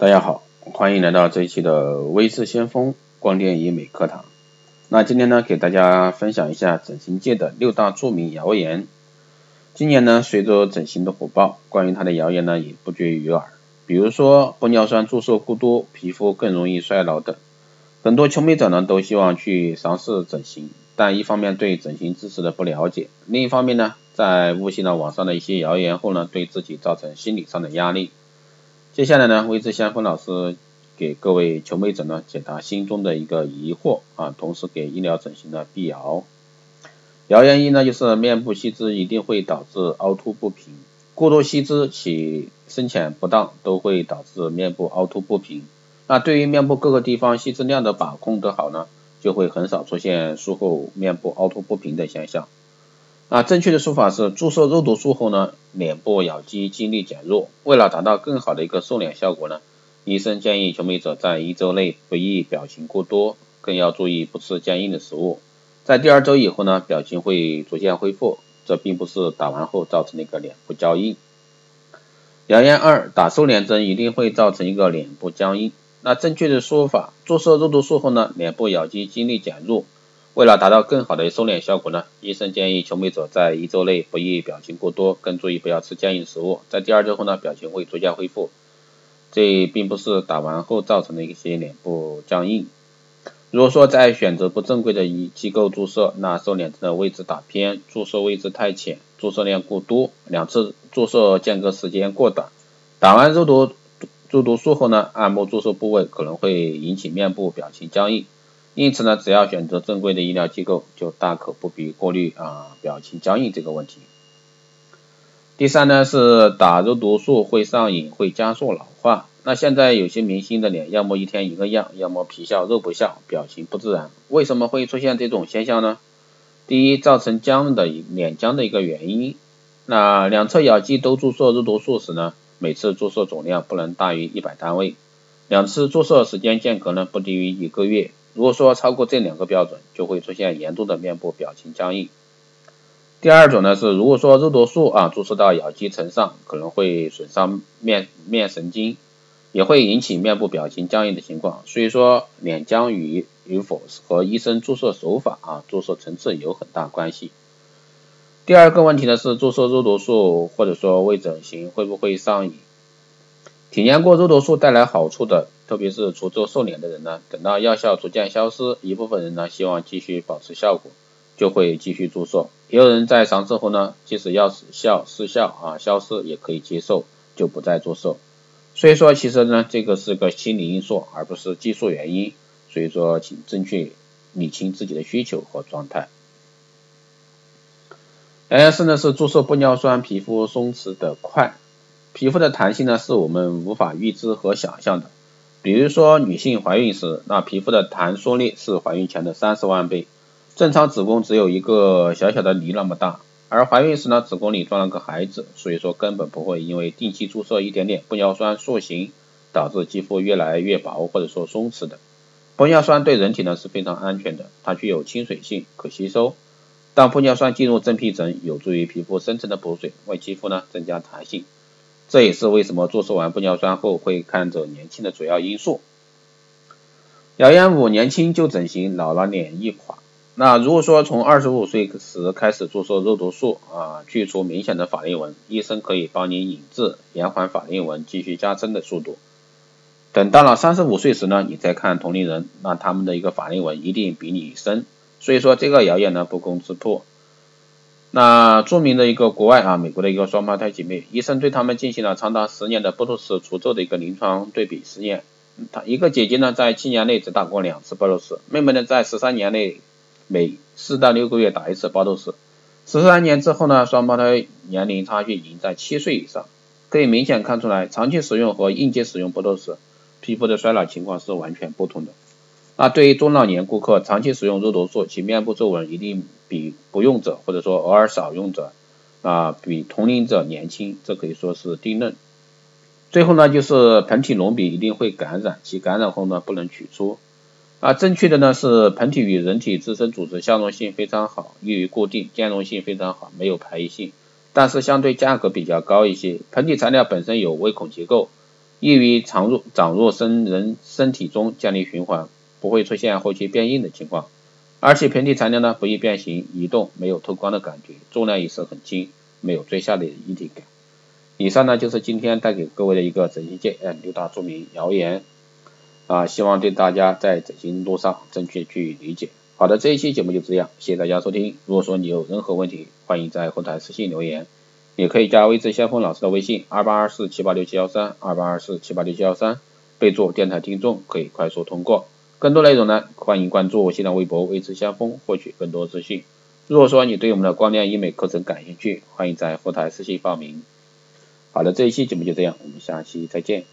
大家好，欢迎来到这一期的微视先锋光电医美课堂。那今天呢，给大家分享一下整形界的六大著名谣言。今年呢，随着整形的火爆，关于它的谣言呢也不绝于耳。比如说玻尿酸注射过多，皮肤更容易衰老等。很多求美者呢都希望去尝试整形，但一方面对整形知识的不了解，另一方面呢，在悟悉了网上的一些谣言后呢，对自己造成心理上的压力。接下来呢，微智先锋老师给各位求美者呢解答心中的一个疑惑啊，同时给医疗整形的辟谣。谣言一呢，就是面部吸脂一定会导致凹凸不平，过多吸脂其深浅不当都会导致面部凹凸不平。那对于面部各个地方吸脂量的把控得好呢，就会很少出现术后面部凹凸不平的现象。啊，正确的说法是注射肉毒素后呢，脸部咬肌肌力减弱。为了达到更好的一个瘦脸效果呢，医生建议求美者在一周内不宜表情过多，更要注意不吃坚硬的食物。在第二周以后呢，表情会逐渐恢复。这并不是打完后造成的一个脸部僵硬。谣言二，打瘦脸针一定会造成一个脸部僵硬。那正确的说法，注射肉毒素后呢，脸部咬肌肌力减弱。为了达到更好的瘦脸效果呢，医生建议求美者在一周内不宜表情过多，更注意不要吃僵硬食物。在第二周后呢，表情会逐渐恢复。这并不是打完后造成的一些脸部僵硬。如果说在选择不正规的医机构注射，那瘦脸针的位置打偏，注射位置太浅，注射量过多，两次注射间隔时间过短，打完肉毒肉毒素后呢，按摩注射部位可能会引起面部表情僵硬。因此呢，只要选择正规的医疗机构，就大可不必过滤啊表情僵硬这个问题。第三呢是打肉毒素会上瘾，会加速老化。那现在有些明星的脸，要么一天一个样，要么皮笑肉不笑，表情不自然。为什么会出现这种现象呢？第一，造成僵的脸僵的一个原因。那两侧咬肌都注射肉毒素时呢，每次注射总量不能大于一百单位，两次注射时间间隔呢不低于一个月。如果说超过这两个标准，就会出现严重的面部表情僵硬。第二种呢是，如果说肉毒素啊注射到咬肌层上，可能会损伤面面神经，也会引起面部表情僵硬的情况。所以说，脸僵与与否和医生注射手法啊、注射层次有很大关系。第二个问题呢是，注射肉毒素或者说未整形会不会上瘾？体验过肉毒素带来好处的。特别是除皱瘦脸的人呢，等到药效逐渐消失，一部分人呢希望继续保持效果，就会继续注射。也有人在尝试后呢，即使药效失效啊消失也可以接受，就不再注射。所以说，其实呢，这个是个心理因素，而不是技术原因。所以说，请正确理清自己的需求和状态。S 呢是注射玻尿酸，皮肤松弛的快，皮肤的弹性呢是我们无法预知和想象的。比如说女性怀孕时，那皮肤的弹缩力是怀孕前的三十万倍。正常子宫只有一个小小的梨那么大，而怀孕时呢，子宫里装了个孩子，所以说根本不会因为定期注射一点点玻尿酸塑形，导致肌肤越来越薄或者说松弛的。玻尿酸对人体呢是非常安全的，它具有亲水性，可吸收。当玻尿酸进入真皮层，有助于皮肤深层的补水，为肌肤呢增加弹性。这也是为什么注射完玻尿酸后会看着年轻的主要因素。谣言五：年轻就整形，老了脸一垮。那如果说从二十五岁时开始注射肉毒素啊，去除明显的法令纹，医生可以帮你引致，延缓法令纹继续加深的速度。等到了三十五岁时呢，你再看同龄人，那他们的一个法令纹一定比你深。所以说这个谣言呢不攻自破。那著名的一个国外啊，美国的一个双胞胎姐妹，医生对他们进行了长达十年的 Botox 除皱的一个临床对比实验。她一个姐姐呢，在七年内只打过两次 Botox，妹妹呢，在十三年内每四到六个月打一次 Botox。十三年之后呢，双胞胎年龄差距已经在七岁以上，可以明显看出来，长期使用和应届使用 Botox，皮肤的衰老情况是完全不同的。那对于中老年顾客，长期使用肉毒素，其面部皱纹一定比不用者或者说偶尔少用者啊，比同龄者年轻，这可以说是定论。最后呢，就是盆体隆鼻一定会感染，其感染后呢不能取出。啊，正确的呢是盆体与人体自身组织相容性非常好，易于固定，兼容性非常好，没有排异性，但是相对价格比较高一些。盆体材料本身有微孔结构。易于长入长入身人身体中，建立循环，不会出现后期变硬的情况。而且平底材料呢不易变形、移动，没有透光的感觉，重量也是很轻，没有坠下的一体感。以上呢就是今天带给各位的一个整形界呃六大著名谣言啊，希望对大家在整形路上正确去理解。好的，这一期节目就这样，谢谢大家收听。如果说你有任何问题，欢迎在后台私信留言，也可以加微智先锋老师的微信二八二四七八六七幺三二八二四七八六七幺三，备注电台听众，可以快速通过。更多内容呢，欢迎关注新浪微博未知先锋，获取更多资讯。如果说你对我们的光亮医美课程感兴趣，欢迎在后台私信报名。好了，这一期节目就这样，我们下期再见。